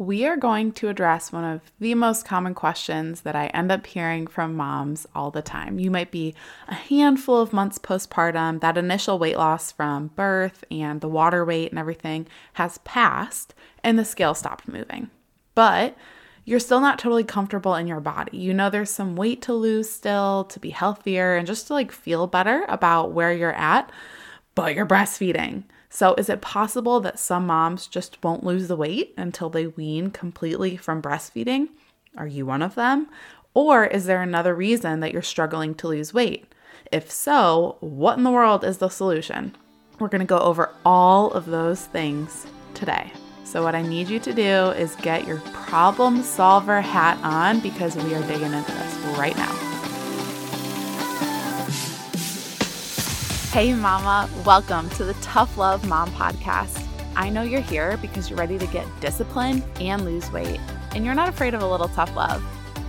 we are going to address one of the most common questions that I end up hearing from moms all the time. You might be a handful of months postpartum, that initial weight loss from birth and the water weight and everything has passed, and the scale stopped moving. But you're still not totally comfortable in your body. You know there's some weight to lose still to be healthier and just to like feel better about where you're at, but you're breastfeeding. So, is it possible that some moms just won't lose the weight until they wean completely from breastfeeding? Are you one of them? Or is there another reason that you're struggling to lose weight? If so, what in the world is the solution? We're gonna go over all of those things today. So, what I need you to do is get your problem solver hat on because we are digging into this right now. Hey, Mama, welcome to the Tough Love Mom Podcast. I know you're here because you're ready to get disciplined and lose weight, and you're not afraid of a little tough love.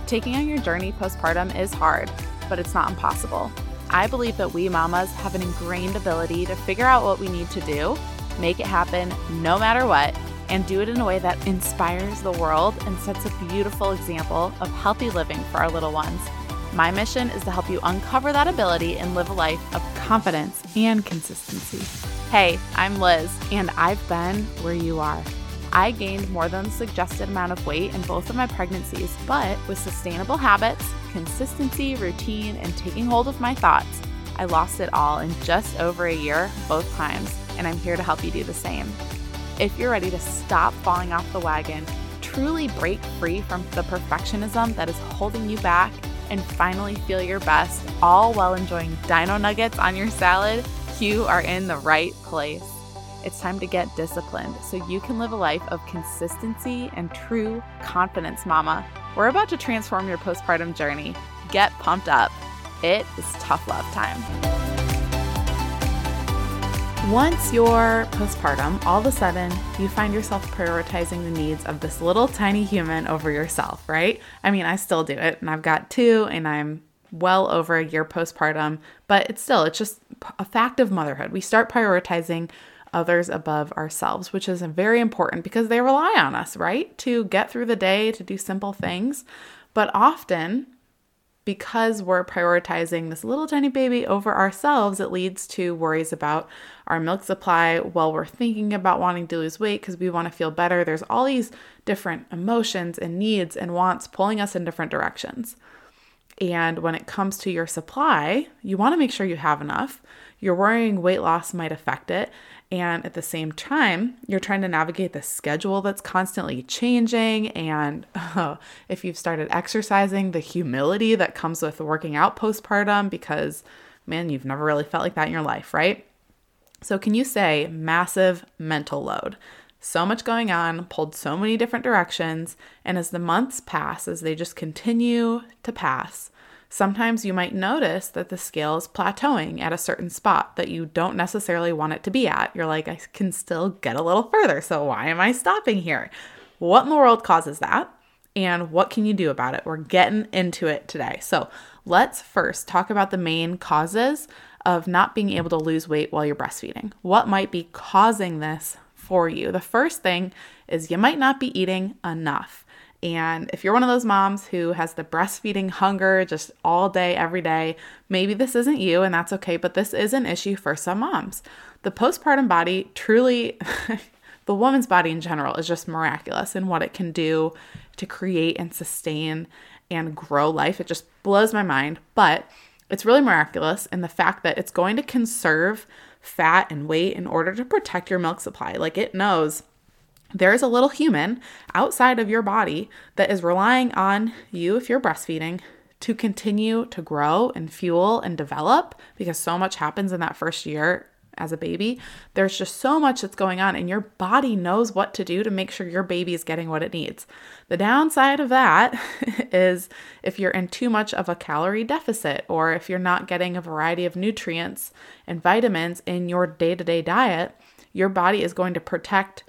Taking on your journey postpartum is hard, but it's not impossible. I believe that we mamas have an ingrained ability to figure out what we need to do, make it happen no matter what, and do it in a way that inspires the world and sets a beautiful example of healthy living for our little ones. My mission is to help you uncover that ability and live a life of confidence and consistency. Hey, I'm Liz, and I've been where you are. I gained more than the suggested amount of weight in both of my pregnancies, but with sustainable habits, consistency, routine, and taking hold of my thoughts, I lost it all in just over a year, both times, and I'm here to help you do the same. If you're ready to stop falling off the wagon, truly break free from the perfectionism that is holding you back, and finally feel your best, all while enjoying dino nuggets on your salad, you are in the right place. It's time to get disciplined so you can live a life of consistency and true confidence, mama. We're about to transform your postpartum journey. Get pumped up. It is tough love time. Once you're postpartum, all of a sudden you find yourself prioritizing the needs of this little tiny human over yourself, right? I mean, I still do it, and I've got two, and I'm well over a year postpartum, but it's still, it's just a fact of motherhood. We start prioritizing others above ourselves, which is very important because they rely on us, right? To get through the day, to do simple things. But often because we're prioritizing this little tiny baby over ourselves, it leads to worries about our milk supply while we're thinking about wanting to lose weight because we want to feel better. There's all these different emotions and needs and wants pulling us in different directions. And when it comes to your supply, you want to make sure you have enough. You're worrying weight loss might affect it. And at the same time, you're trying to navigate the schedule that's constantly changing. And uh, if you've started exercising, the humility that comes with working out postpartum, because man, you've never really felt like that in your life, right? So, can you say massive mental load? So much going on, pulled so many different directions. And as the months pass, as they just continue to pass, Sometimes you might notice that the scale is plateauing at a certain spot that you don't necessarily want it to be at. You're like, I can still get a little further, so why am I stopping here? What in the world causes that? And what can you do about it? We're getting into it today. So let's first talk about the main causes of not being able to lose weight while you're breastfeeding. What might be causing this for you? The first thing is you might not be eating enough. And if you're one of those moms who has the breastfeeding hunger just all day, every day, maybe this isn't you and that's okay, but this is an issue for some moms. The postpartum body truly, the woman's body in general, is just miraculous in what it can do to create and sustain and grow life. It just blows my mind. But it's really miraculous in the fact that it's going to conserve fat and weight in order to protect your milk supply. Like it knows there is a little human outside of your body that is relying on you, if you're breastfeeding, to continue to grow and fuel and develop because so much happens in that first year as a baby. There's just so much that's going on, and your body knows what to do to make sure your baby is getting what it needs. The downside of that is if you're in too much of a calorie deficit, or if you're not getting a variety of nutrients and vitamins in your day to day diet, your body is going to protect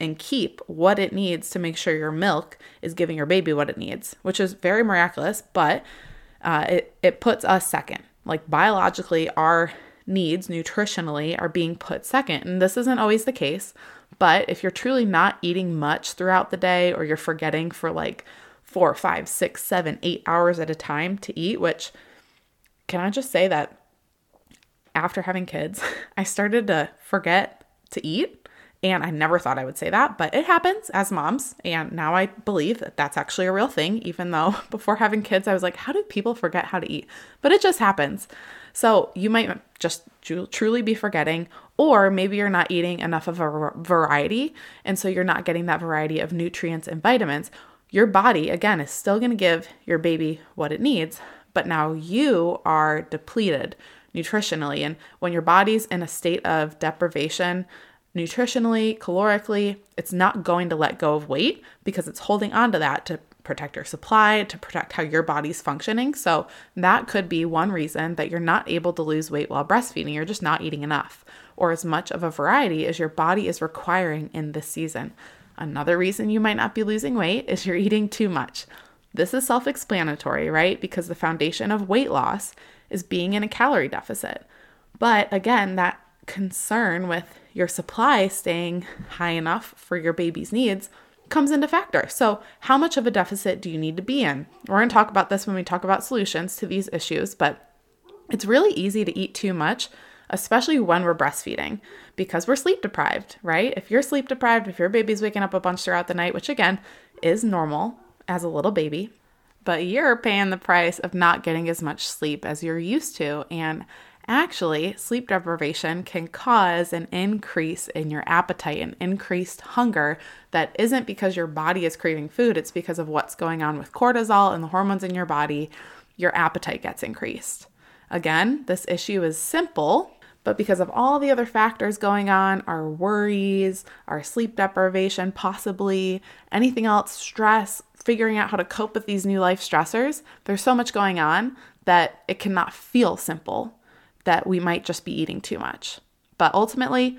and keep what it needs to make sure your milk is giving your baby what it needs, which is very miraculous, but uh, it, it puts us second. Like biologically, our needs nutritionally are being put second. And this isn't always the case, But if you're truly not eating much throughout the day or you're forgetting for like four, five, six, seven, eight hours at a time to eat, which can I just say that after having kids, I started to forget to eat. And I never thought I would say that, but it happens as moms. And now I believe that that's actually a real thing, even though before having kids, I was like, how do people forget how to eat? But it just happens. So you might just truly be forgetting, or maybe you're not eating enough of a variety. And so you're not getting that variety of nutrients and vitamins. Your body, again, is still going to give your baby what it needs, but now you are depleted nutritionally. And when your body's in a state of deprivation, nutritionally, calorically, it's not going to let go of weight because it's holding on to that to protect your supply, to protect how your body's functioning. So, that could be one reason that you're not able to lose weight while breastfeeding. You're just not eating enough or as much of a variety as your body is requiring in this season. Another reason you might not be losing weight is you're eating too much. This is self explanatory, right? Because the foundation of weight loss is being in a calorie deficit. But again, that concern with your supply staying high enough for your baby's needs comes into factor. So, how much of a deficit do you need to be in? We're going to talk about this when we talk about solutions to these issues, but it's really easy to eat too much, especially when we're breastfeeding, because we're sleep deprived, right? If you're sleep deprived, if your baby's waking up a bunch throughout the night, which again is normal as a little baby, but you're paying the price of not getting as much sleep as you're used to. And actually, sleep deprivation can cause an increase in your appetite, an increased hunger that isn't because your body is craving food, it's because of what's going on with cortisol and the hormones in your body. Your appetite gets increased. Again, this issue is simple, but because of all the other factors going on, our worries, our sleep deprivation, possibly anything else, stress, figuring out how to cope with these new life stressors, there's so much going on that it cannot feel simple, that we might just be eating too much. But ultimately,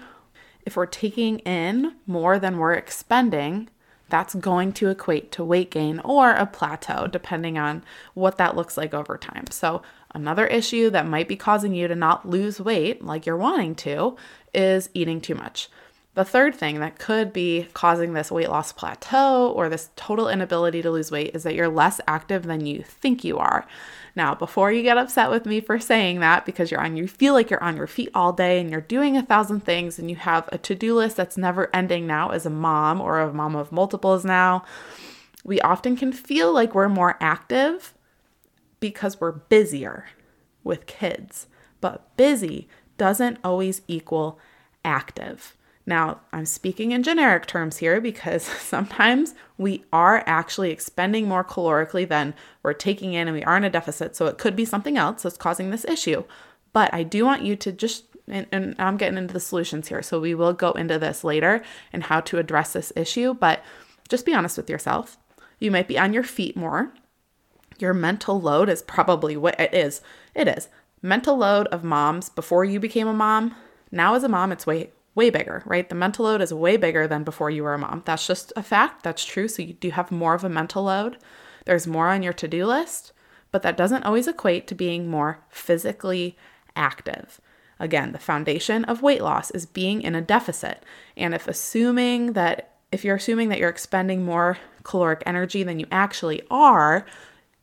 if we're taking in more than we're expending, that's going to equate to weight gain or a plateau, depending on what that looks like over time. So, another issue that might be causing you to not lose weight like you're wanting to is eating too much. The third thing that could be causing this weight loss plateau or this total inability to lose weight is that you're less active than you think you are. Now, before you get upset with me for saying that because you're on you feel like you're on your feet all day and you're doing a thousand things and you have a to-do list that's never ending now as a mom or a mom of multiples now, we often can feel like we're more active because we're busier with kids. But busy doesn't always equal active. Now, I'm speaking in generic terms here because sometimes we are actually expending more calorically than we're taking in and we are in a deficit. So it could be something else that's causing this issue. But I do want you to just, and, and I'm getting into the solutions here. So we will go into this later and how to address this issue. But just be honest with yourself. You might be on your feet more. Your mental load is probably what it is. It is. Mental load of moms before you became a mom. Now, as a mom, it's way, way bigger, right? The mental load is way bigger than before you were a mom. That's just a fact. That's true. So you do have more of a mental load. There's more on your to do list, but that doesn't always equate to being more physically active. Again, the foundation of weight loss is being in a deficit. And if assuming that, if you're assuming that you're expending more caloric energy than you actually are,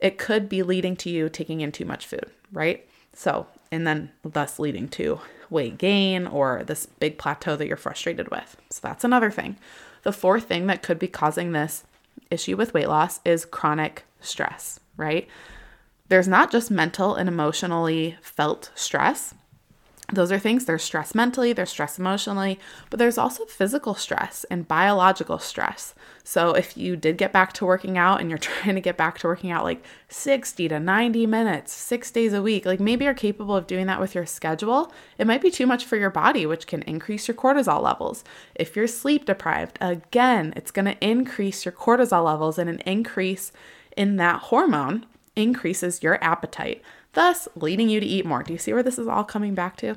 it could be leading to you taking in too much food, right? So, and then thus leading to weight gain or this big plateau that you're frustrated with. So that's another thing. The fourth thing that could be causing this issue with weight loss is chronic stress, right? There's not just mental and emotionally felt stress, those are things there's stress mentally, there's stress emotionally, but there's also physical stress and biological stress. So if you did get back to working out and you're trying to get back to working out like 60 to 90 minutes, 6 days a week, like maybe you're capable of doing that with your schedule, it might be too much for your body, which can increase your cortisol levels. If you're sleep deprived, again, it's going to increase your cortisol levels and an increase in that hormone increases your appetite thus leading you to eat more. Do you see where this is all coming back to?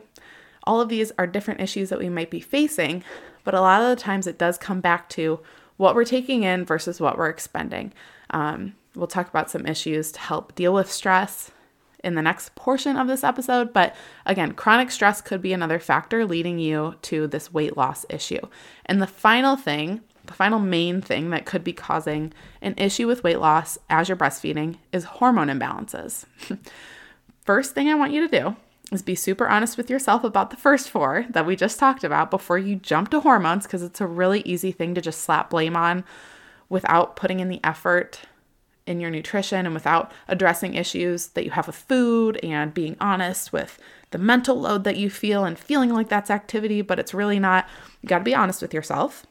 All of these are different issues that we might be facing, but a lot of the times it does come back to what we're taking in versus what we're expending. Um, we'll talk about some issues to help deal with stress in the next portion of this episode. But again, chronic stress could be another factor leading you to this weight loss issue. And the final thing, the final main thing that could be causing an issue with weight loss as you're breastfeeding is hormone imbalances. First thing I want you to do is be super honest with yourself about the first four that we just talked about before you jump to hormones, because it's a really easy thing to just slap blame on without putting in the effort in your nutrition and without addressing issues that you have with food and being honest with the mental load that you feel and feeling like that's activity, but it's really not. You got to be honest with yourself.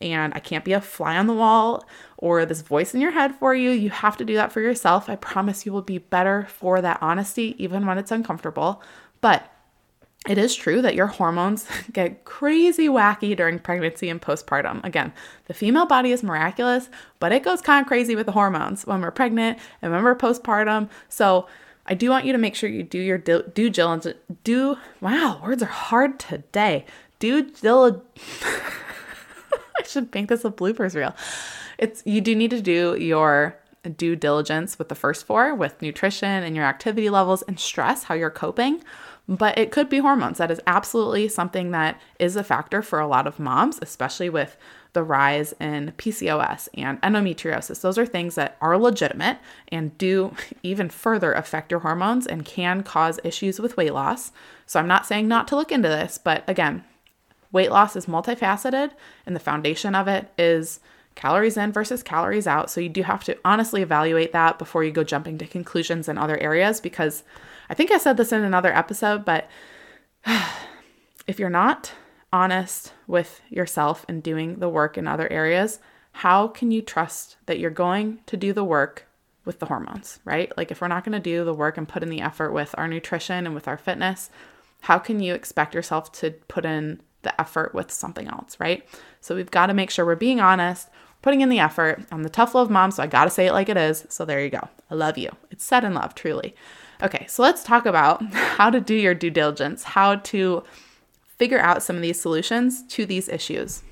And I can't be a fly on the wall or this voice in your head for you. You have to do that for yourself. I promise you will be better for that honesty, even when it's uncomfortable. But it is true that your hormones get crazy wacky during pregnancy and postpartum. Again, the female body is miraculous, but it goes kind of crazy with the hormones when we're pregnant and when we're postpartum. So, I do want you to make sure you do your due diligence. Do wow, words are hard today. Due diligence. I should make this a bloopers reel. It's you do need to do your due diligence with the first four, with nutrition and your activity levels and stress, how you're coping but it could be hormones. That is absolutely something that is a factor for a lot of moms, especially with the rise in PCOS and endometriosis. Those are things that are legitimate and do even further affect your hormones and can cause issues with weight loss. So I'm not saying not to look into this, but again, weight loss is multifaceted and the foundation of it is calories in versus calories out. So you do have to honestly evaluate that before you go jumping to conclusions in other areas because I think I said this in another episode, but if you're not honest with yourself and doing the work in other areas, how can you trust that you're going to do the work with the hormones, right? Like if we're not going to do the work and put in the effort with our nutrition and with our fitness, how can you expect yourself to put in the effort with something else, right? So we've got to make sure we're being honest, putting in the effort. I'm the tough love mom, so I got to say it like it is. So there you go. I love you. It's said in love, truly. Okay, so let's talk about how to do your due diligence, how to figure out some of these solutions to these issues.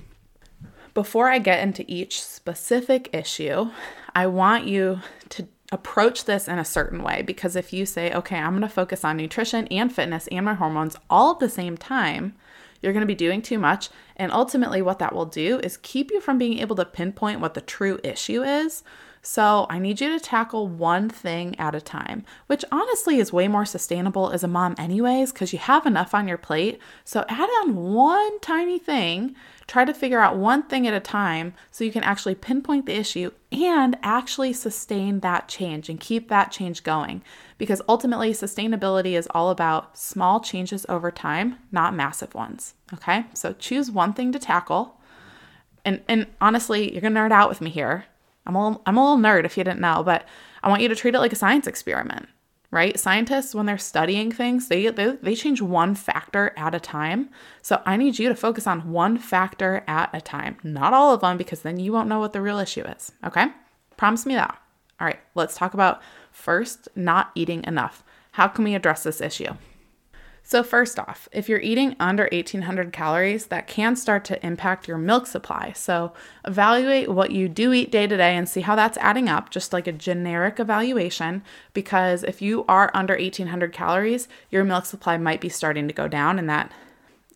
Before I get into each specific issue, I want you to approach this in a certain way because if you say, okay, I'm to focus on nutrition and fitness and my hormones all at the same time, you're going to be doing too much. And ultimately, what that will do is keep you from being able to pinpoint what the true issue is. So I need you to tackle one thing at a time, which honestly is way more sustainable as a mom, anyways, because you have enough on your plate. So add on one tiny thing, try to figure out one thing at a time so you can actually pinpoint the issue and actually sustain that change and keep that change going. Because ultimately, sustainability is all about small changes over time, not massive ones. Okay, so choose one thing to tackle. And, and honestly, you're gonna nerd out with me here I'm a, I'm a little nerd if you didn't know, but I want you to treat it like a science experiment, right? Scientists, when they're studying things, they, they, they change one factor at a time. So I need you to focus on one factor at a time, not all of them, because then you won't know what the real issue is, okay? Promise me that. All right, let's talk about first, not eating enough. How can we address this issue? So, first off, if you're eating under 1800 calories, that can start to impact your milk supply. So, evaluate what you do eat day to day and see how that's adding up, just like a generic evaluation. Because if you are under 1800 calories, your milk supply might be starting to go down, and that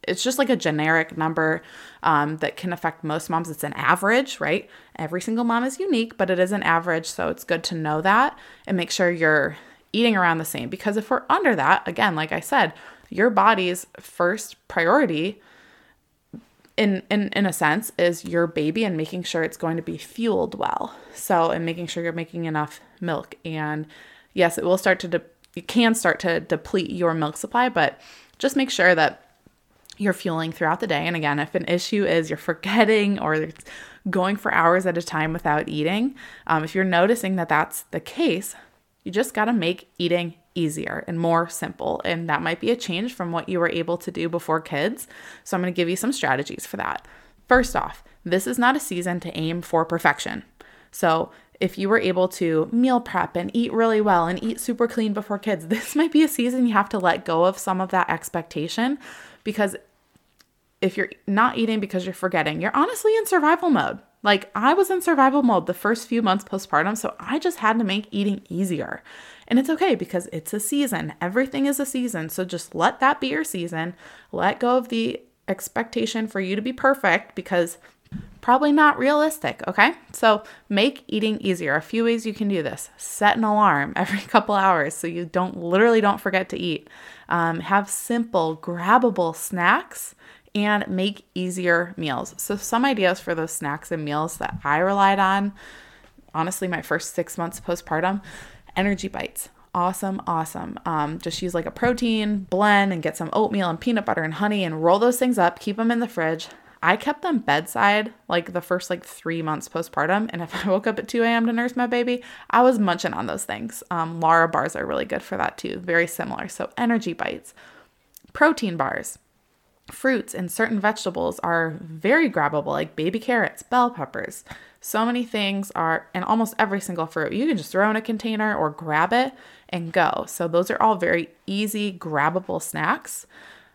it's just like a generic number um, that can affect most moms. It's an average, right? Every single mom is unique, but it is an average. So, it's good to know that and make sure you're eating around the same. Because if we're under that, again, like I said, your body's first priority in, in in a sense is your baby and making sure it's going to be fueled well. So and making sure you're making enough milk. And yes it will start to de- it can start to deplete your milk supply but just make sure that you're fueling throughout the day. And again if an issue is you're forgetting or going for hours at a time without eating um, if you're noticing that that's the case you just got to make eating easier and more simple. And that might be a change from what you were able to do before kids. So I'm going to give you some strategies for that. First off, this is not a season to aim for perfection. So if you were able to meal prep and eat really well and eat super clean before kids, this might be a season you have to let go of some of that expectation because if you're not eating because you're forgetting, you're honestly in survival mode. Like I was in survival mode the first few months postpartum, so I just had to make eating easier. And it's okay because it's a season. Everything is a season. So just let that be your season. Let go of the expectation for you to be perfect because probably not realistic, okay? So make eating easier. A few ways you can do this. Set an alarm every couple hours so you don't literally don't forget to eat. Um, have simple, grabbable snacks and make easier meals. So, some ideas for those snacks and meals that I relied on, honestly, my first six months postpartum energy bites. Awesome, awesome. Um, just use like a protein blend and get some oatmeal and peanut butter and honey and roll those things up, keep them in the fridge. I kept them bedside like the first like three months postpartum. And if I woke up at 2 a.m. to nurse my baby, I was munching on those things. Um, Larabars are really good for that too, very similar. So, energy bites, protein bars fruits and certain vegetables are very grabbable, like baby carrots, bell peppers. So many things are, and almost every single fruit, you can just throw in a container or grab it and go. So, those are all very easy, grabbable snacks.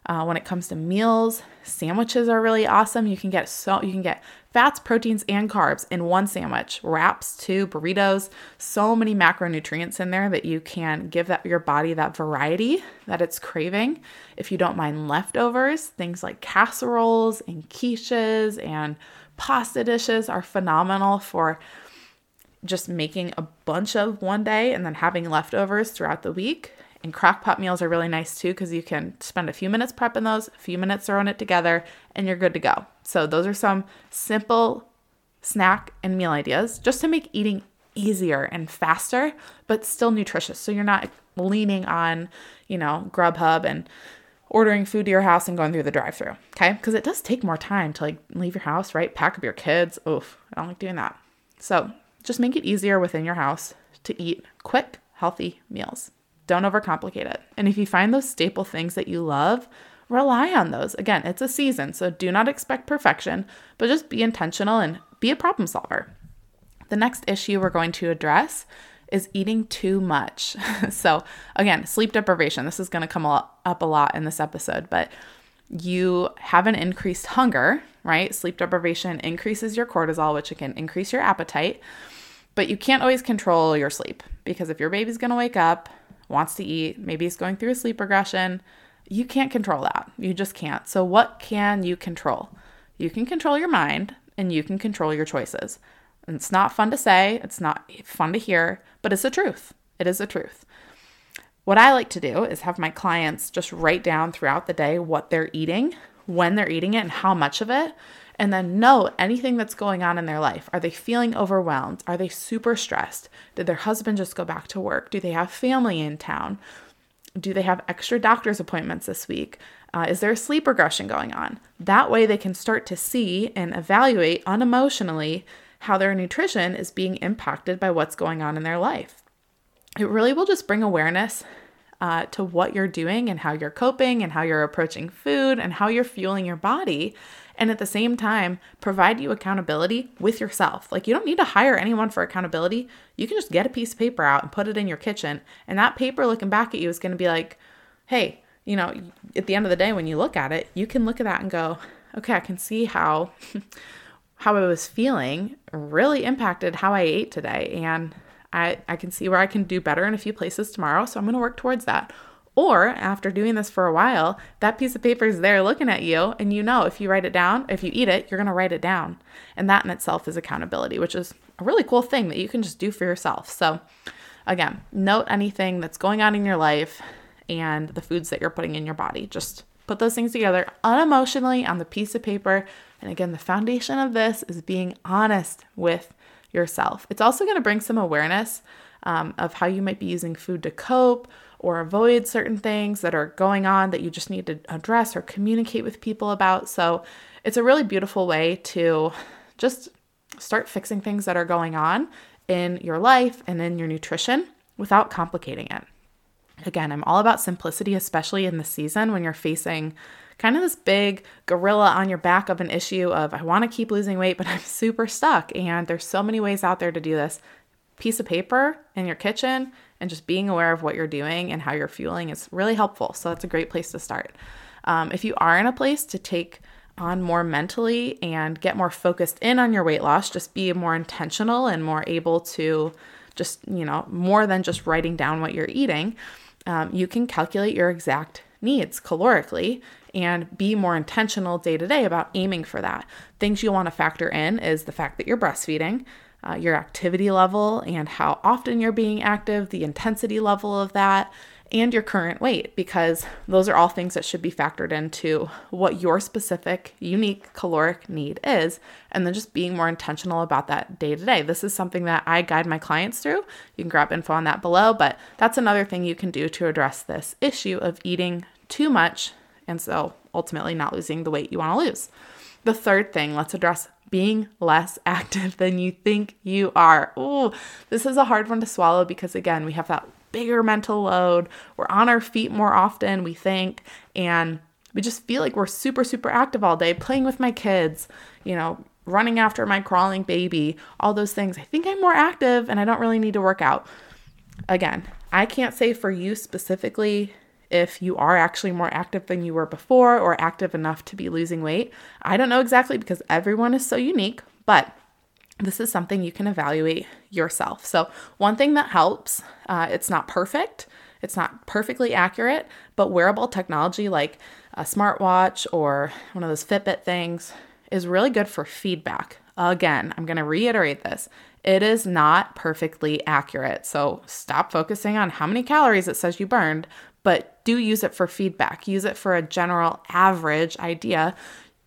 Uh, when it comes to meals, sandwiches are really awesome. You can get so you can get fats, proteins, and carbs in one sandwich. Wraps, two burritos. So many macronutrients in there that you can give that your body that variety that it's craving. If you don't mind leftovers, things like casseroles and quiches and pasta dishes are phenomenal for just making a bunch of one day and then having leftovers throughout the week. And crock pot meals are really nice too because you can spend a few minutes prepping those, a few minutes throwing it together, and you're good to go. So, those are some simple snack and meal ideas just to make eating easier and faster, but still nutritious. So, you're not leaning on, you know, Grubhub and ordering food to your house and going through the drive through. Okay. Because it does take more time to like leave your house, right? Pack up your kids. Oof, I don't like doing that. So, just make it easier within your house to eat quick, healthy meals. Don't overcomplicate it. And if you find those staple things that you love, rely on those. Again, it's a season, so do not expect perfection, but just be intentional and be a problem solver. The next issue we're going to address is eating too much. so, again, sleep deprivation. This is going to come up a lot in this episode, but you have an increased hunger, right? Sleep deprivation increases your cortisol, which can increase your appetite, but you can't always control your sleep because if your baby's going to wake up, wants to eat, maybe he's going through a sleep regression, you can't control that. You just can't. So, what can you control? You can control your mind and you can control your choices. And it's not fun to say, it's not fun to hear, but it's the truth. It is the truth. What I like to do is have my clients just write down throughout the day what they're eating, when they're eating it, and how much of it, and then know anything that's going on in their life. Are they feeling overwhelmed? Are they super stressed? Did their husband just go back to work? Do they have family in town? Do they have extra doctor's appointments this week? Uh, is there a sleep regression going on? That way, they can start to see and evaluate unemotionally how their nutrition is being impacted by what's going on in their life. It really will just bring awareness uh, to what you're doing and how you're coping and how you're approaching food and how you're fueling your body. And at the same time, provide you accountability with yourself. Like, you don't need to hire anyone for accountability. You can just get a piece of paper out and put it in your kitchen. And that paper looking back at you is going to be like, hey, you know, at the end of the day, when you look at it, you can look at that and go, okay, I can see how. how I was feeling really impacted how I ate today. And I, I can see where I can do better in a few places tomorrow. So I'm going to work towards that. Or after doing this for a while, that piece of paper is there looking at you, and you know if you write it down, if you eat it, you're to write it down. And that in itself is accountability, which is a really cool thing that you can just do for yourself. So, again, note anything that's going on in your life and the foods that you're putting in your body. Just put those things together unemotionally on the piece of paper. And again, the foundation of this is being honest with yourself. It's also to bring some awareness um, of how you might be using food to cope or avoid certain things that are going on that you just need to address or communicate with people about. So it's a really beautiful way to just start fixing things that are going on in your life and in your nutrition without complicating it. Again, I'm all about simplicity, especially in the season when you're facing kind of this big gorilla on your back of an issue of I want to keep losing weight, but I'm super stuck. And there's so many ways out there to do this. Piece of paper in your kitchen and just being aware of what you're doing and how you're fueling is really helpful. So that's a great place to start. Um, if you are in a place to take on more mentally and get more focused in on your weight loss, just be more intentional and more able to just, you know, more than just writing down what you're eating, um, you can calculate your exact needs calorically and be more intentional day to day about aiming for that. Things you want to factor in is the fact that you're breastfeeding, uh, your activity level, and how often you're being active, the intensity level of that, and your current weight, because those are all things that should be factored into what your specific, unique caloric need is, and then just being more intentional about that day to day. This is something that I guide my clients through. You can grab info on that below, but that's another thing you can do to address this issue of eating too much and so ultimately not losing the weight you want to lose. The third thing, let's address being less active than you think you are. Oh, this is a hard one to swallow because, again, we have that bigger mental load. We're on our feet more often, we think, and we just feel like we're super, super active all day, playing with my kids, you know, running after my crawling baby, all those things. I think I'm more active and I don't really need to work out. Again, I can't say for you specifically if you are actually more active than you were before or active enough to be losing weight. I don't know exactly because everyone is so unique, but this is something you can evaluate yourself. So, one thing that helps, uh, it's not perfect, it's not perfectly accurate, but wearable technology like a smartwatch or one of those Fitbit things is really good for feedback. Again, I'm going to reiterate this. It is not perfectly accurate. So stop focusing on how many calories it says you burned, but do use it for feedback. Use it for a general average idea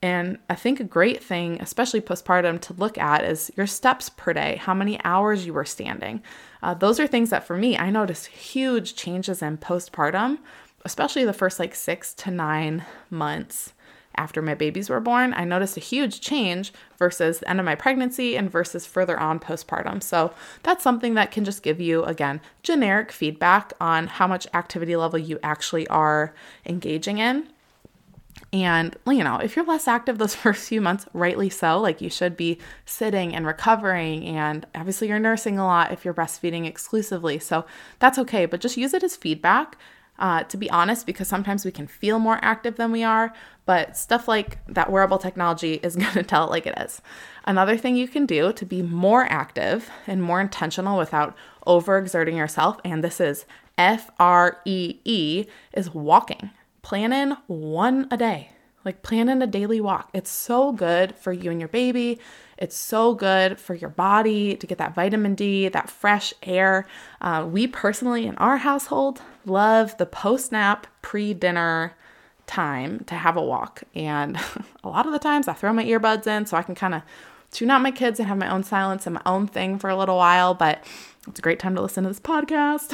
and I think a great thing, especially postpartum, to look at is your steps per day, how many hours you were standing. Uh, those are things that for me, I noticed huge changes in postpartum, especially the first like six to nine months after my babies were born. I noticed a huge change versus the end of my pregnancy and versus further on postpartum. So that's something that can just give you, again, generic feedback on how much activity level you actually are engaging in. And, you know, if you're less active those first few months, rightly so, like you should be sitting and recovering. And obviously, you're nursing a lot if you're breastfeeding exclusively. So that's okay, but just use it as feedback. Uh, to be honest, because sometimes we can feel more active than we are, but stuff like that wearable technology is going to tell it like it is. Another thing you can do to be more active and more intentional without overexerting yourself, and this is F R E E, is walking plan in one a day. Like plan in a daily walk. It's so good for you and your baby. It's so good for your body to get that vitamin D, that fresh air. Uh, we personally, in our household, love the post nap, pre dinner time to have a walk. And a lot of the times I throw my earbuds in so I can kind of tune out my kids and have my own silence and my own thing for a little while. But it's a great time to listen to this podcast,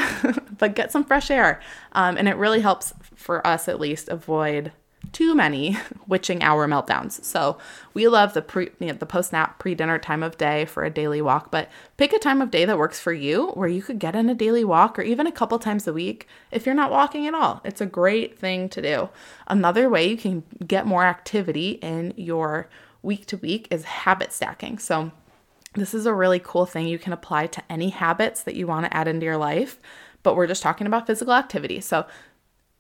but get some fresh air. Um, and it really helps for us, at least, avoid too many witching hour meltdowns. So we love the pre, you know, the post nap pre dinner time of day for a daily walk, but pick a time of day that works for you where you could get in a daily walk or even a couple times a week if you're not walking at all. It's a great thing to do. Another way you can get more activity in your week to week is habit stacking. So this is a really cool thing you can apply to any habits that you want to add into your life, but we're just talking about physical activity. So,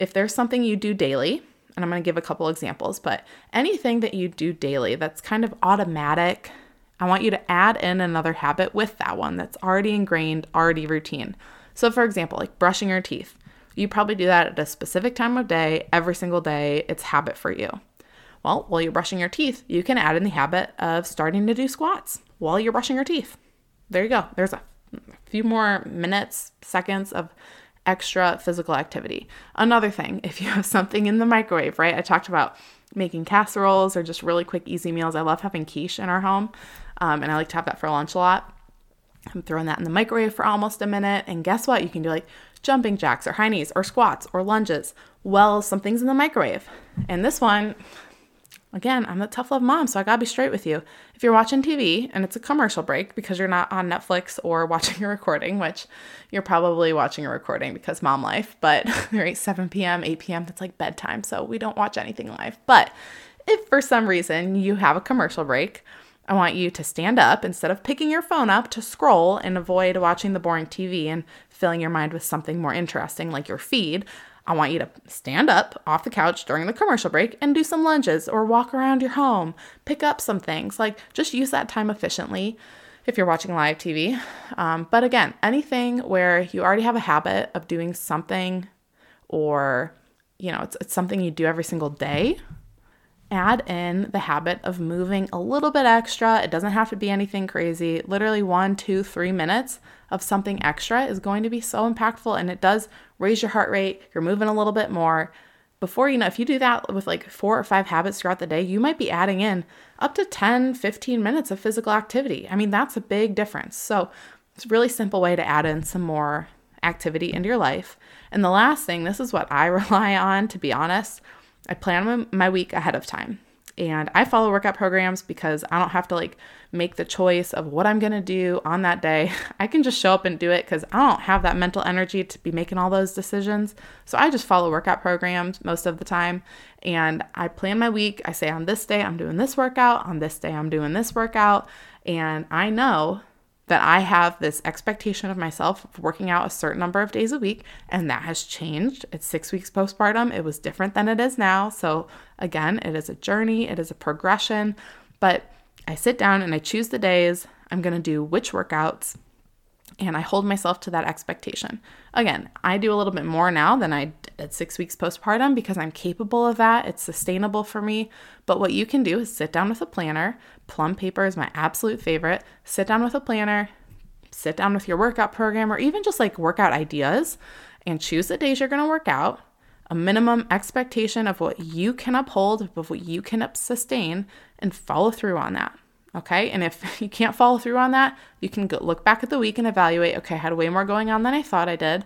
if there's something you do daily, and I'm going to give a couple examples, but anything that you do daily that's kind of automatic, I want you to add in another habit with that one that's already ingrained, already routine. So, for example, like brushing your teeth, you probably do that at a specific time of day, every single day. It's habit for you. Well, while you're brushing your teeth, you can add in the habit of starting to do squats while you're brushing your teeth. There you go. There's a few more minutes, seconds of extra physical activity. Another thing, if you have something in the microwave, right? I talked about making casseroles or just really quick, easy meals. I love having quiche in our home, um, and I like to have that for lunch a lot. I'm throwing that in the microwave for almost a minute, and guess what? You can do like jumping jacks or high knees or squats or lunges. Well, something's in the microwave. And this one, Again, I'm the tough love mom, so I gotta be straight with you. If you're watching TV and it's a commercial break because you're not on Netflix or watching a recording, which you're probably watching a recording because mom life, but right, 7 p.m., 8 p.m., that's like bedtime, so we don't watch anything live. But if for some reason you have a commercial break, I want you to stand up instead of picking your phone up to scroll and avoid watching the boring TV and filling your mind with something more interesting like your feed. I want you to stand up off the couch during the commercial break and do some lunges or walk around your home, pick up some things. Like just use that time efficiently if you're watching live TV. Um, but again, anything where you already have a habit of doing something or you know, it's, it's something you do every single day, add in the habit of moving a little bit extra. It doesn't have to be anything crazy. Literally one, two, three minutes of something extra is going to be so impactful and it does raise your heart rate. You're moving a little bit more. Before you know, if you do that with like four or five habits throughout the day, you might be adding in up to 10, 15 minutes of physical activity. I mean, that's a big difference. So it's a really simple way to add in some more activity into your life. And the last thing, this is what I rely on, to be honest. I plan my week ahead of time. And I follow workout programs because I don't have to like make the choice of what I'm going to do on that day. I can just show up and do it because I don't have that mental energy to be making all those decisions. So I just follow workout programs most of the time. And I plan my week. I say on this day, I'm doing this workout. On this day, I'm doing this workout. And I know that I have this expectation of myself of working out a certain number of days a week, and that has changed. It's six weeks postpartum. It was different than it is now. So, again, it is a journey, it is a progression. But I sit down and I choose the days I'm to do which workouts, and I hold myself to that expectation. Again, I do a little bit more now than I did at six weeks postpartum because I'm capable of that. It's sustainable for me. But what you can do is sit down with a planner, Plum paper is my absolute favorite. Sit down with a planner, sit down with your workout program, or even just like workout ideas and choose the days you're going to work out. A minimum expectation of what you can uphold, of what you can sustain, and follow through on that. Okay. And if you can't follow through on that, you can go look back at the week and evaluate okay, I had way more going on than I thought I did.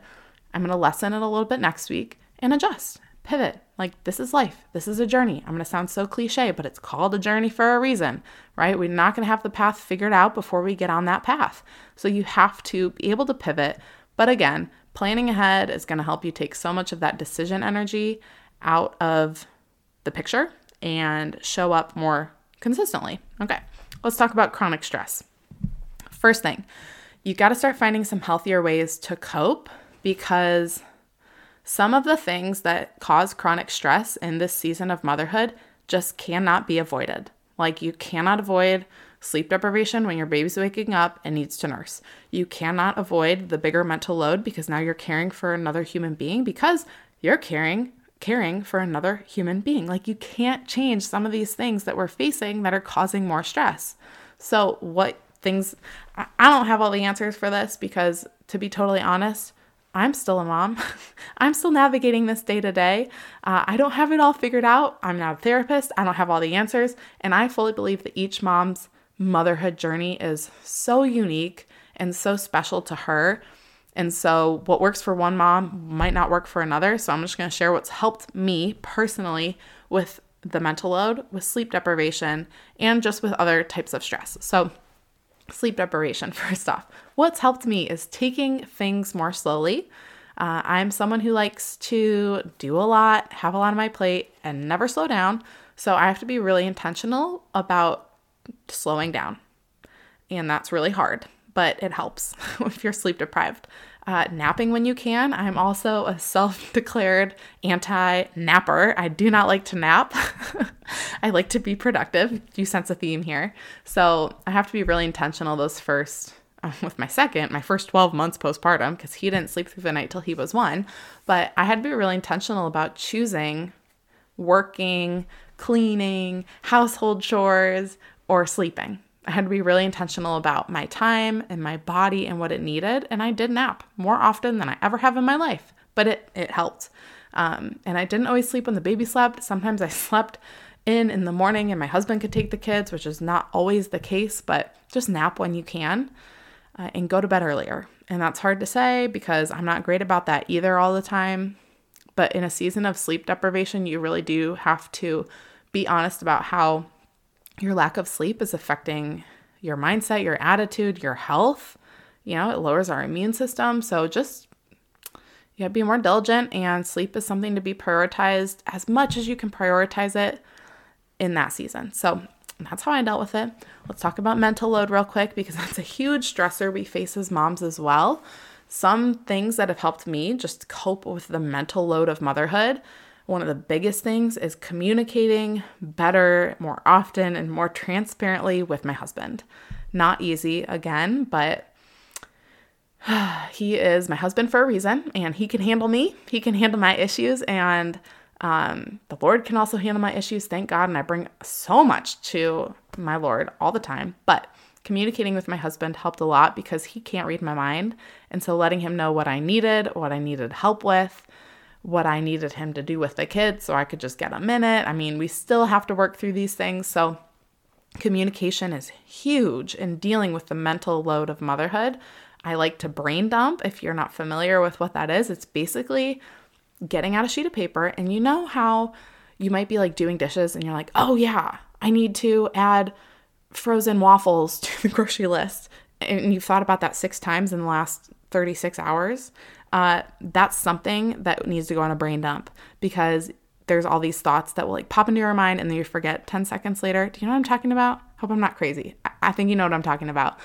I'm going to lessen it a little bit next week and adjust pivot. Like, this is life. This is a journey. I'm going to sound so cliche, but it's called a journey for a reason, right? We're not going to have the path figured out before we get on that path. So, you have to be able to pivot. But again, planning ahead is going to help you take so much of that decision energy out of the picture and show up more consistently. Okay, let's talk about chronic stress. First thing, you got to start finding some healthier ways to cope because some of the things that cause chronic stress in this season of motherhood just cannot be avoided. Like, you cannot avoid sleep deprivation when your baby's waking up and needs to nurse. You cannot avoid the bigger mental load because now you're caring for another human being because you're caring caring for another human being. Like you can't change some of these things that we're facing that are causing more stress. So what things I don't have all the answers for this because to be totally honest, I'm still a mom. I'm still navigating this day to day. Uh, I don't have it all figured out. I'm not a therapist. I don't have all the answers. And I fully believe that each mom's motherhood journey is so unique and so special to her. And so, what works for one mom might not work for another. So, I'm just going to share what's helped me personally with the mental load, with sleep deprivation, and just with other types of stress. So, sleep deprivation, first off. What's helped me is taking things more slowly. Uh, I'm someone who likes to do a lot, have a lot on my plate, and never slow down. So I have to be really intentional about slowing down. And that's really hard, but it helps if you're sleep deprived uh, napping when you can. I'm also a self declared anti napper. I do not like to nap. I like to be productive. You sense a theme here. So I have to be really intentional those first. Uh, with my second, my first 12 months postpartum, because he didn't sleep through the night till he was one. But I had to be really intentional about choosing working, cleaning, household chores, or sleeping. I had to be really intentional about my time and my body and what it needed. And I did nap more often than I ever have in my life, but it, it helped. Um, and I didn't always sleep when the baby slept. Sometimes I slept in in the morning and my husband could take the kids, which is not always the case, but just nap when you can uh, and go to bed earlier. And that's hard to say because I'm not great about that either all the time. But in a season of sleep deprivation, you really do have to be honest about how your lack of sleep is affecting your mindset, your attitude, your health. You know, it lowers our immune system. So just you gotta be more diligent, and sleep is something to be prioritized as much as you can prioritize it in that season. So that's how I dealt with it. Let's talk about mental load real quick because that's a huge stressor we face as moms as well. some things that have helped me just cope with the mental load of motherhood. One of the biggest things is communicating better, more often, and more transparently with my husband. Not easy again, but he is my husband for a reason and he can handle me. He can handle my issues and um, the Lord can also handle my issues, thank God. And I bring so much to my Lord all the time. But communicating with my husband helped a lot because he can't read my mind. And so letting him know what I needed, what I needed help with, what I needed him to do with the kids so I could just get a minute. I mean, we still have to work through these things. So communication is huge in dealing with the mental load of motherhood. I like to brain dump. If you're not familiar with what that is, it's basically getting out a sheet of paper and you know how you might be like doing dishes and you're like, oh yeah, I need to add frozen waffles to the grocery list. And you've thought about that six times in the last 36 hours. Uh, that's something that needs to go on a brain dump because there's all these thoughts that will like pop into your mind and then you forget 10 seconds later. Do you know what I'm talking about? Hope I'm not crazy. I, I think you know what I'm talking about.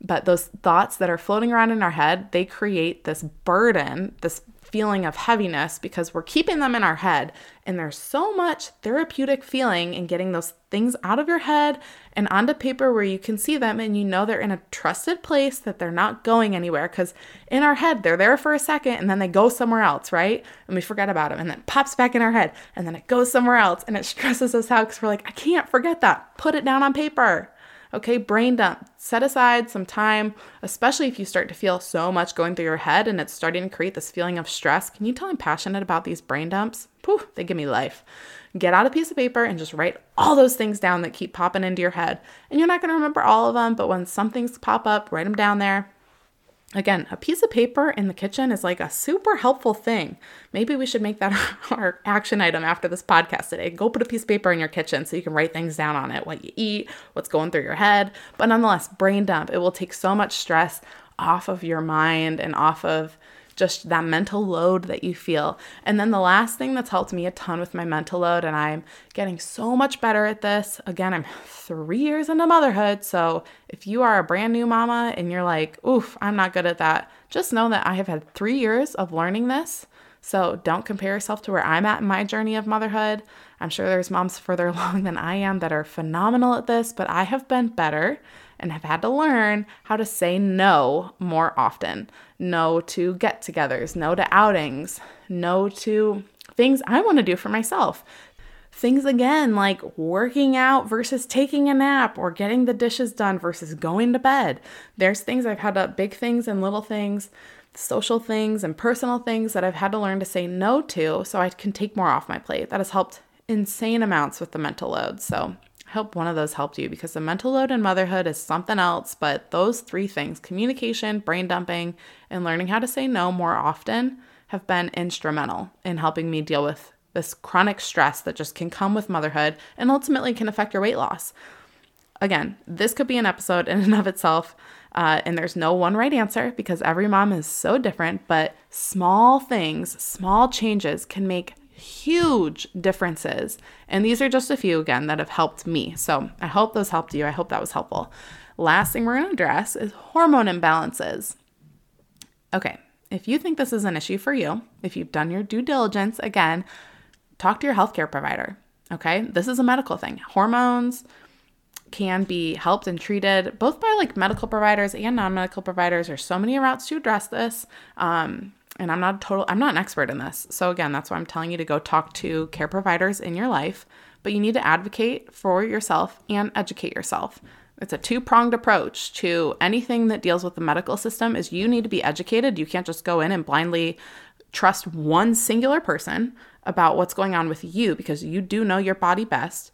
But those thoughts that are floating around in our head, they create this burden, this feeling of heaviness because we're keeping them in our head. And there's so much therapeutic feeling in getting those things out of your head and onto paper where you can see them and you know they're in a trusted place, that they're not going anywhere. Because in our head, they're there for a second and then they go somewhere else, right? And we forget about them and then pops back in our head and then it goes somewhere else and it stresses us out because we're like, I can't forget that. Put it down on paper. Okay, brain dump. Set aside some time, especially if you start to feel so much going through your head and it's starting to create this feeling of stress. Can you tell I'm passionate about these brain dumps? Poof, they give me life. Get out a piece of paper and just write all those things down that keep popping into your head. And you're not going to remember all of them, but when some things pop up, write them down there. Again, a piece of paper in the kitchen is like a super helpful thing. Maybe we should make that our action item after this podcast today. Go put a piece of paper in your kitchen so you can write things down on it what you eat, what's going through your head. But nonetheless, brain dump. It will take so much stress off of your mind and off of just that mental load that you feel. And then the last thing that's helped me a ton with my mental load, and I'm getting so much better at this. Again, I'm three years into motherhood. So if you are a brand new mama and you're like, oof, I'm not good at that, just know that I have had three years of learning this. So don't compare yourself to where I'm at in my journey of motherhood. I'm sure there's moms further along than I am that are phenomenal at this, but I have been better and have had to learn how to say no more often. No to get togethers, no to outings, no to things I want to do for myself. Things again like working out versus taking a nap or getting the dishes done versus going to bed. There's things I've had to, big things and little things, social things and personal things that I've had to learn to say no to so I can take more off my plate. That has helped insane amounts with the mental load. So hope one of those helped you because the mental load in motherhood is something else. But those three things communication, brain dumping, and learning how to say no more often have been instrumental in helping me deal with this chronic stress that just can come with motherhood and ultimately can affect your weight loss. Again, this could be an episode in and of itself, uh, and there's no one right answer because every mom is so different, but small things, small changes can make huge differences. And these are just a few, again, that have helped me. So I hope those helped you. I hope that was helpful. Last thing we're going to address is hormone imbalances. Okay, if you think this is an issue for you, if you've done your due diligence, again, talk to your healthcare provider. Okay, this is a medical thing. Hormones can be helped and treated both by like medical providers and non medical providers. There's so many routes to address this. Um, and I'm not a total I'm not an expert in this. So again, that's why I'm telling you to go talk to care providers in your life, but you need to advocate for yourself and educate yourself. It's a two-pronged approach to anything that deals with the medical system is you need to be educated. You can't just go in and blindly trust one singular person about what's going on with you because you do know your body best.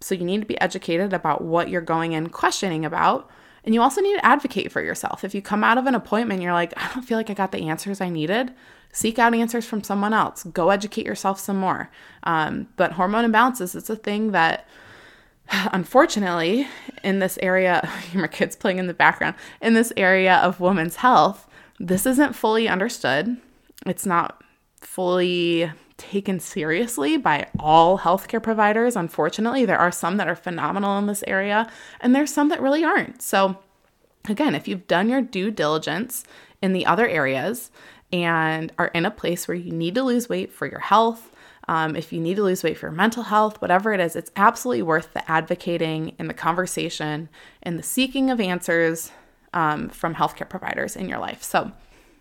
So you need to be educated about what you're going in questioning about and you also need to advocate for yourself. If you come out of an appointment, you're like, I don't feel like I got the answers I needed, seek out answers from someone else. Go educate yourself some more. Um, but hormone imbalances, it's a thing that, unfortunately, in this area, my kids playing in the background, in this area of women's health, this isn't fully understood. It's not fully taken seriously by all healthcare providers. Unfortunately, there are some that are phenomenal in this area, and there's some that really aren't. So, again, if you've done your due diligence in the other areas and are in a place where you need to lose weight for your health, um, if you need to lose weight for your mental health, whatever it is, it's absolutely worth the advocating and the conversation and the seeking of answers um, from healthcare providers in your life. So,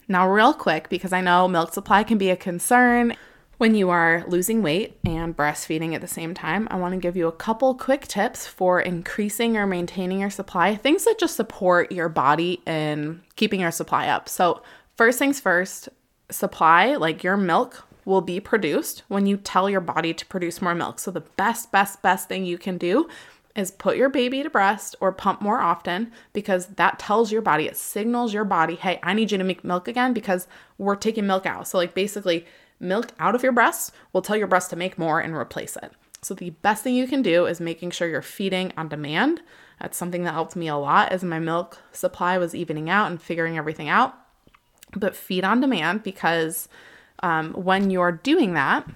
now, real quick, because I know milk supply can be a concern when you are losing weight and breastfeeding at the same time, I want to give you a couple quick tips for increasing or maintaining your supply, things that just support your body in keeping your supply up. So, first things first, supply, like your milk, will be produced when you tell your body to produce more milk. So, the best, best, best thing you can do is put your baby to breast or pump more often because that tells your body, it signals your body, hey, I need you to make milk again because we're taking milk out. So, like, basically, milk out of your breast will tell your breast to make more and replace it. So, the best thing you can do is making sure you're feeding on demand. That's something that helped me a lot as my milk supply was evening out and figuring everything out. But feed on demand because um, when you're doing that,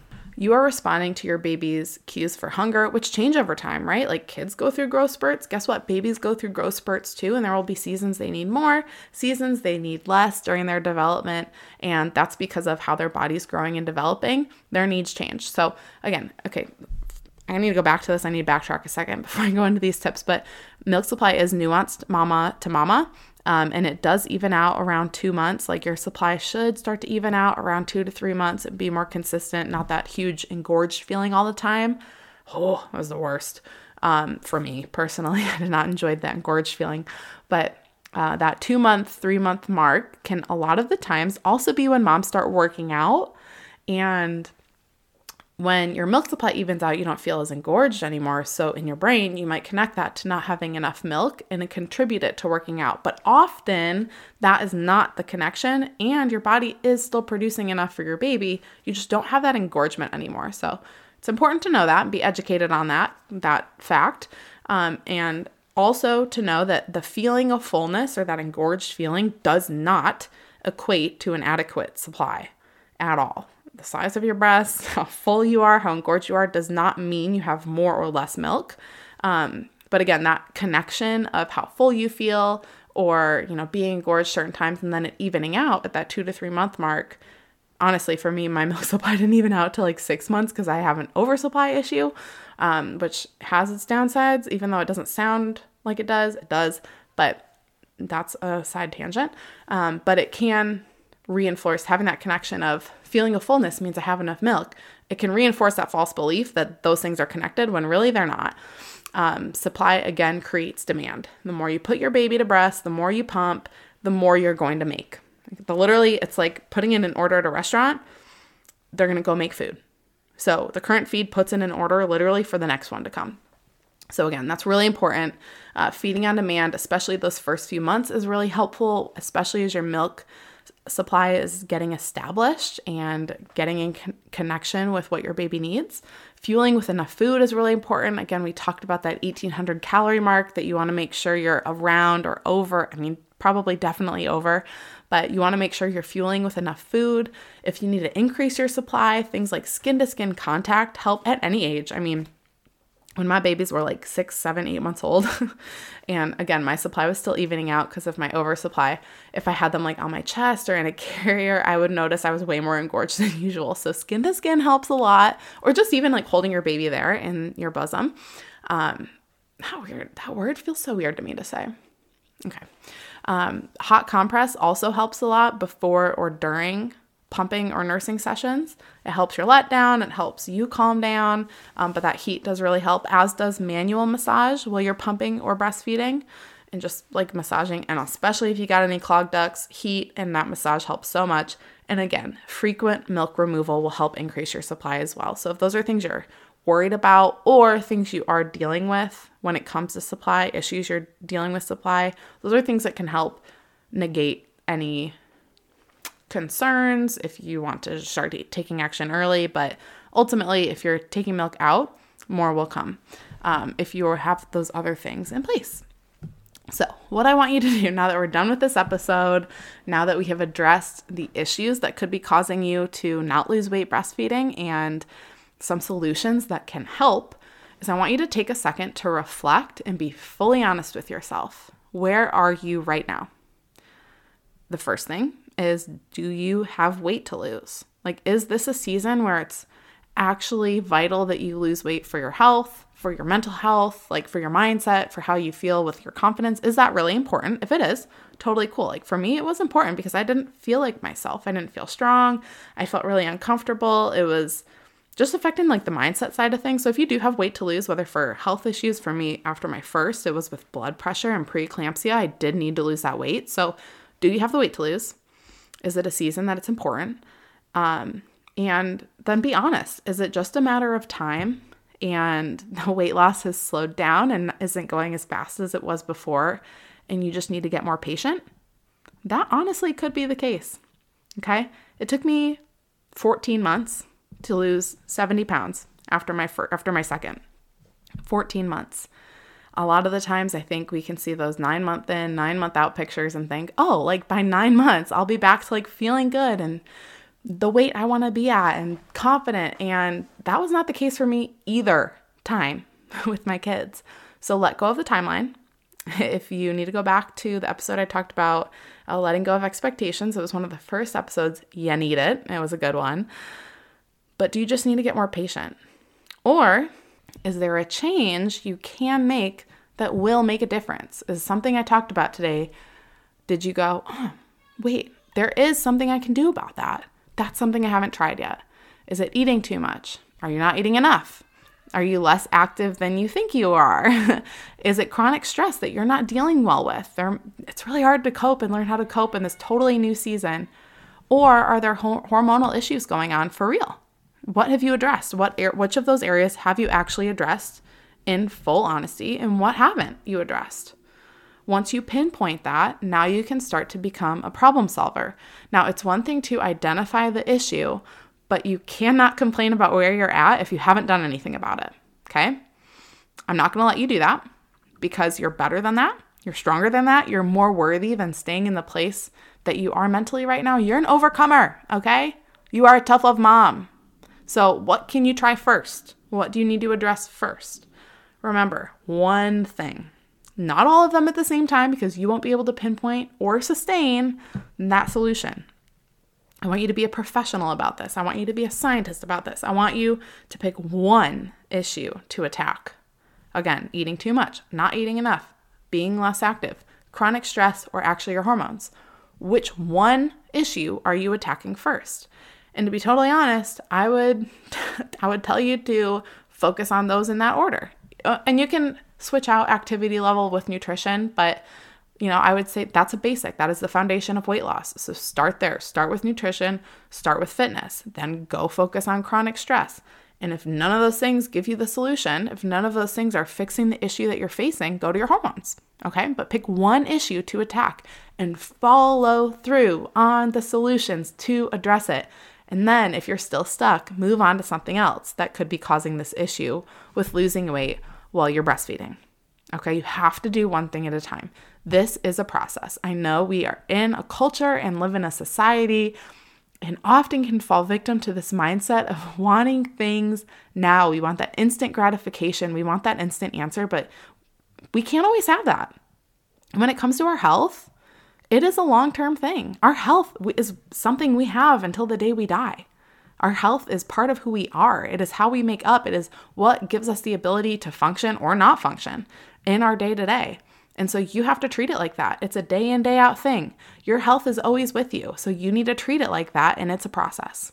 you are responding to your baby's cues for hunger, which change over time, right? Like kids go through growth spurts. Guess what? Babies go through growth spurts too, and there will be seasons they need more, seasons they need less during their development. And that's because of how their body's growing and developing. Their needs change. So, again, okay, I need to go back to this. I need to backtrack a second before I go into these tips. But milk supply is nuanced mama to mama. Um, and it does even out around two months. Like your supply should start to even out around two to three months and be more consistent, not that huge engorged feeling all the time. Oh, that was the worst um, for me personally. I did not enjoy that engorged feeling. But uh, that two month, three month mark can a lot of the times also be when moms start working out and when your milk supply evens out, you don't feel as engorged anymore. So, in your brain, you might connect that to not having enough milk and contribute it to working out. But often, that is not the connection, and your body is still producing enough for your baby. You just don't have that engorgement anymore. So, it's important to know that and be educated on that that fact, um, and also to know that the feeling of fullness or that engorged feeling does not equate to an adequate supply at all the size of your breasts, how full you are, how engorged you are, does not mean you have more or less milk. Um, but again, that connection of how full you feel or, you know, being engorged certain times and then it evening out at that two to three month mark. Honestly, for me, my milk supply didn't even out to like six months because I have an oversupply issue, um, which has its downsides, even though it doesn't sound like it does. It does, but that's a side tangent. Um, but it can reinforce having that connection of feeling a fullness means I have enough milk. It can reinforce that false belief that those things are connected when really they're not. Um, supply again creates demand. The more you put your baby to breast, the more you pump, the more you're going to make. The, literally, it's like putting in an order at a restaurant. They're going to go make food. So the current feed puts in an order literally for the next one to come. So, again, that's really important. Uh, feeding on demand, especially those first few months, is really helpful, especially as your milk supply is getting established and getting in con- connection with what your baby needs. Fueling with enough food is really important. Again, we talked about that 1800 calorie mark that you want to make sure you're around or over. I mean, probably definitely over, but you want to make sure you're fueling with enough food. If you need to increase your supply, things like skin to skin contact help at any age. I mean, when my babies were like six, seven, eight months old, and again, my supply was still evening out because of my oversupply. If I had them like on my chest or in a carrier, I would notice I was way more engorged than usual. So, skin to skin helps a lot, or just even like holding your baby there in your bosom. Um, how weird. That word feels so weird to me to say. Okay. Um, hot compress also helps a lot before or during pumping or nursing sessions. It helps your letdown, it helps you calm down, um, but that heat does really help, as does manual massage while you're pumping or breastfeeding. And just like massaging, and especially if you got any clogged ducts, heat and that massage helps so much. And again, frequent milk removal will help increase your supply as well. So if those are things you're worried about or things you are dealing with when it comes to supply, issues you're dealing with supply, those are things that can help negate any concerns, if you want to start taking action early. But ultimately, if you're taking milk out, more will come um, if you have those other things in place. So, what I want you to do now that we're done with this episode, now that we have addressed the issues that could be causing you to not lose weight breastfeeding and some solutions that can help, is I want you to take a second to reflect and be fully honest with yourself. Where are you right now? the first thing is do you have weight to lose? Like, is this a season where it's actually vital that you lose weight for your health, for your mental health, like for your mindset, for how you feel with your confidence? Is that really important? If it is, totally cool. Like for me, it was important because I didn't feel like myself. I didn't feel strong. I felt really uncomfortable. It was just affecting like the mindset side of things. So if you do have weight to lose, whether for health issues, for me after my first, it was with blood pressure and preeclampsia. I did need to lose that weight. So do you have the weight to lose? Is it a season that it's important? Um, and then be honest. Is it just a matter of time and the weight loss has slowed down and isn't going as fast as it was before, and you just need to get more patient? That honestly could be the case. Okay. It took me 14 months to lose 70 pounds after my fir- after my second. 14 months. A lot of the times I think we can see those 9 month in, 9 month out pictures and think, "Oh, like by 9 months I'll be back to like feeling good and the weight I want to be at and confident." And that was not the case for me either time with my kids. So let go of the timeline. If you need to go back to the episode I talked about uh, letting go of expectations, it was one of the first episodes. You need it. It was a good one. But do you just need to get more patient? Or is there a change you can make that will make a difference? Is something I talked about today. Did you go, oh, wait, there is something I can do about that? That's something I haven't tried yet. Is it eating too much? Are you not eating enough? Are you less active than you think you are? is it chronic stress that you're not dealing well with? It's really hard to cope and learn how to cope in this totally new season. Or are there ho- hormonal issues going on for real? What have you addressed? What which of those areas have you actually addressed in full honesty and what haven't you addressed? Once you pinpoint that, now you can start to become a problem solver. Now, it's one thing to identify the issue, but you cannot complain about where you're at if you haven't done anything about it. Okay? I'm not going to let you do that because you're better than that. You're stronger than that. You're more worthy than staying in the place that you are mentally right now. You're an overcomer, okay? You are a tough love mom. So, what can you try first? What do you need to address first? Remember, one thing. Not all of them at the same time because you won't be able to pinpoint or sustain that solution. I want you to be a professional about this. I want you to be a scientist about this. I want you to pick one issue to attack. Again, eating too much, not eating enough, being less active, chronic stress, or actually your hormones. Which one issue are you attacking first? And to be totally honest, I would I would tell you to focus on those in that order. Uh, and you can switch out activity level with nutrition, but you know, I would say that's a basic. That is the foundation of weight loss. So start there. Start with nutrition, start with fitness, then go focus on chronic stress. And if none of those things give you the solution, if none of those things are fixing the issue that you're facing, go to your hormones. Okay? But pick one issue to attack and follow through on the solutions to address it. And then, if you're still stuck, move on to something else that could be causing this issue with losing weight while you're breastfeeding. Okay, you have to do one thing at a time. This is a process. I know we are in a culture and live in a society and often can fall victim to this mindset of wanting things now. We want that instant gratification, we want that instant answer, but we can't always have that. When it comes to our health, it is a long term thing. Our health is something we have until the day we die. Our health is part of who we are. It is how we make up. It is what gives us the ability to function or not function in our day to day. And so you have to treat it like that. It's a day in, day out thing. Your health is always with you. So you need to treat it like that, and it's a process.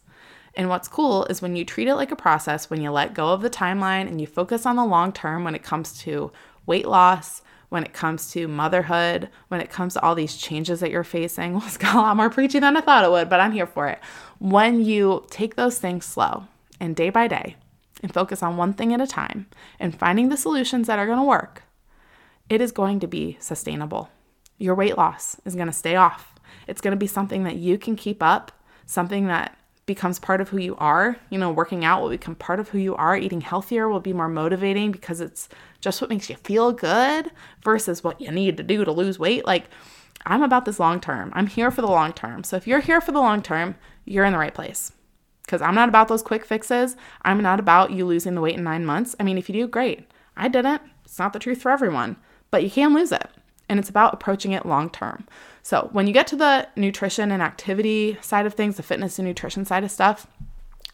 And what's cool is when you treat it like a process, when you let go of the timeline and you focus on the long term when it comes to weight loss, when it comes to motherhood, when it comes to all these changes that you're facing. Well, it's got a lot more preachy than I thought it would, but I'm here for it. When you take those things slow and day by day and focus on one thing at a time and finding the solutions that are going to work, it is going to be sustainable. Your weight loss is going to stay off. It's going to be something that you can keep up, something that becomes part of who you are. You know, working out will become part of who you are. Eating healthier will be more motivating because it's just what makes you feel good versus what you need to do to lose weight. Like, I'm about this long term. I'm here for the long term. So if you're here for the long term, you're in the right place. Because I'm not about those quick fixes. I'm not about you losing the weight in nine months. I mean, if you do, great. I didn't. It's not the truth for everyone, but you can lose it. And it's about approaching it long term. So, when you get to the nutrition and activity side of things, the fitness and nutrition side of stuff,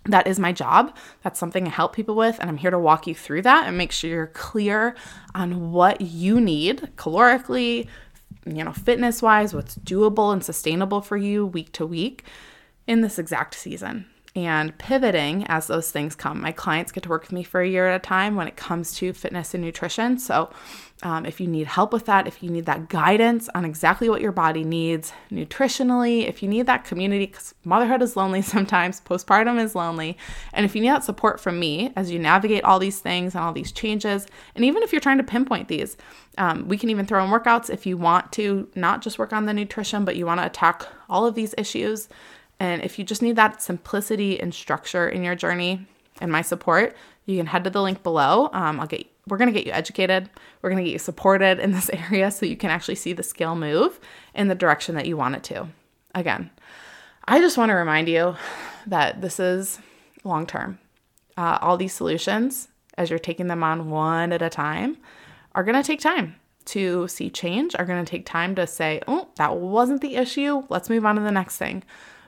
that is my job. That's something I help people with, and I'm here to walk you through that and make sure you're clear on what you need calorically, you know, fitness wise, what's doable and sustainable for you week to week in this exact season and pivoting as those things come. My clients get to work with me for a year at a time when it comes to fitness and nutrition. So, um, if you need help with that, if you need that guidance on exactly what your body needs nutritionally, if you need that community, because motherhood is lonely sometimes, postpartum is lonely, and if you need that support from me as you navigate all these things and all these changes, and even if you're trying to pinpoint these, um, we can even throw in workouts if you want to not just work on the nutrition, but you want to attack all of these issues. And if you just need that simplicity and structure in your journey and my support, you can head to the link below. Um, I'll get we're going to get you educated. We're going to get you supported in this area so you can actually see the scale move in the direction that you want it to. Again, I just want to remind you that this is long term. Uh, all these solutions, as you're taking them on one at a time, are going to take time to see change, are going to take time to say, oh, that wasn't the issue. Let's move on to the next thing.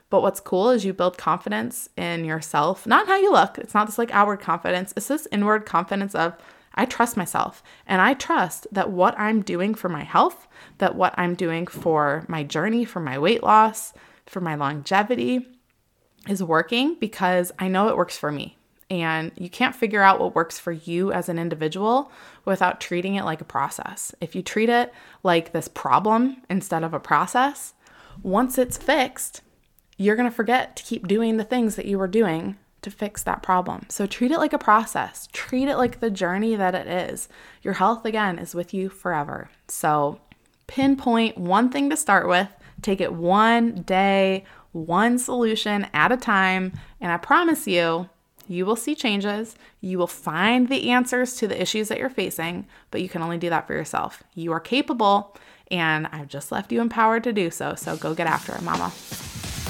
But what's cool is you build confidence in yourself, not how you look. It's not this like outward confidence, it's this inward confidence of, I trust myself and I trust that what I'm doing for my health, that what I'm doing for my journey, for my weight loss, for my longevity is working because I know it works for me. And you can't figure out what works for you as an individual without treating it like a process. If you treat it like this problem instead of a process, once it's fixed, you're going to forget to keep doing the things that you were doing to fix that problem. So treat it like a process, treat it like the journey that it is. Your health, again, is with you forever. So pinpoint one thing to start with, take it one day, one solution at a time, and I promise you, you will see changes. You will find the answers to the issues that you're facing, but you can only do that for yourself. You are capable, and I've just left you empowered to do so. So go get after it, mama.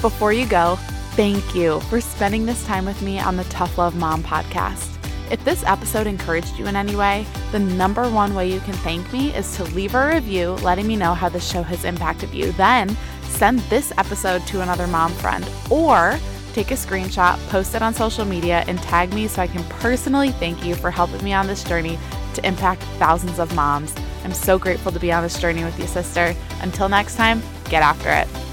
Before you go, thank you for spending this time with me on the Tough Love Mom podcast. If this episode encouraged you in any way, the number one way you can thank me is to leave a review letting me know how the show has impacted you. Then send this episode to another mom friend or take a screenshot, post it on social media, and tag me so I can personally thank you for helping me on this journey to impact thousands of moms. I'm so grateful to be on this journey with you, sister. Until next time, get after it.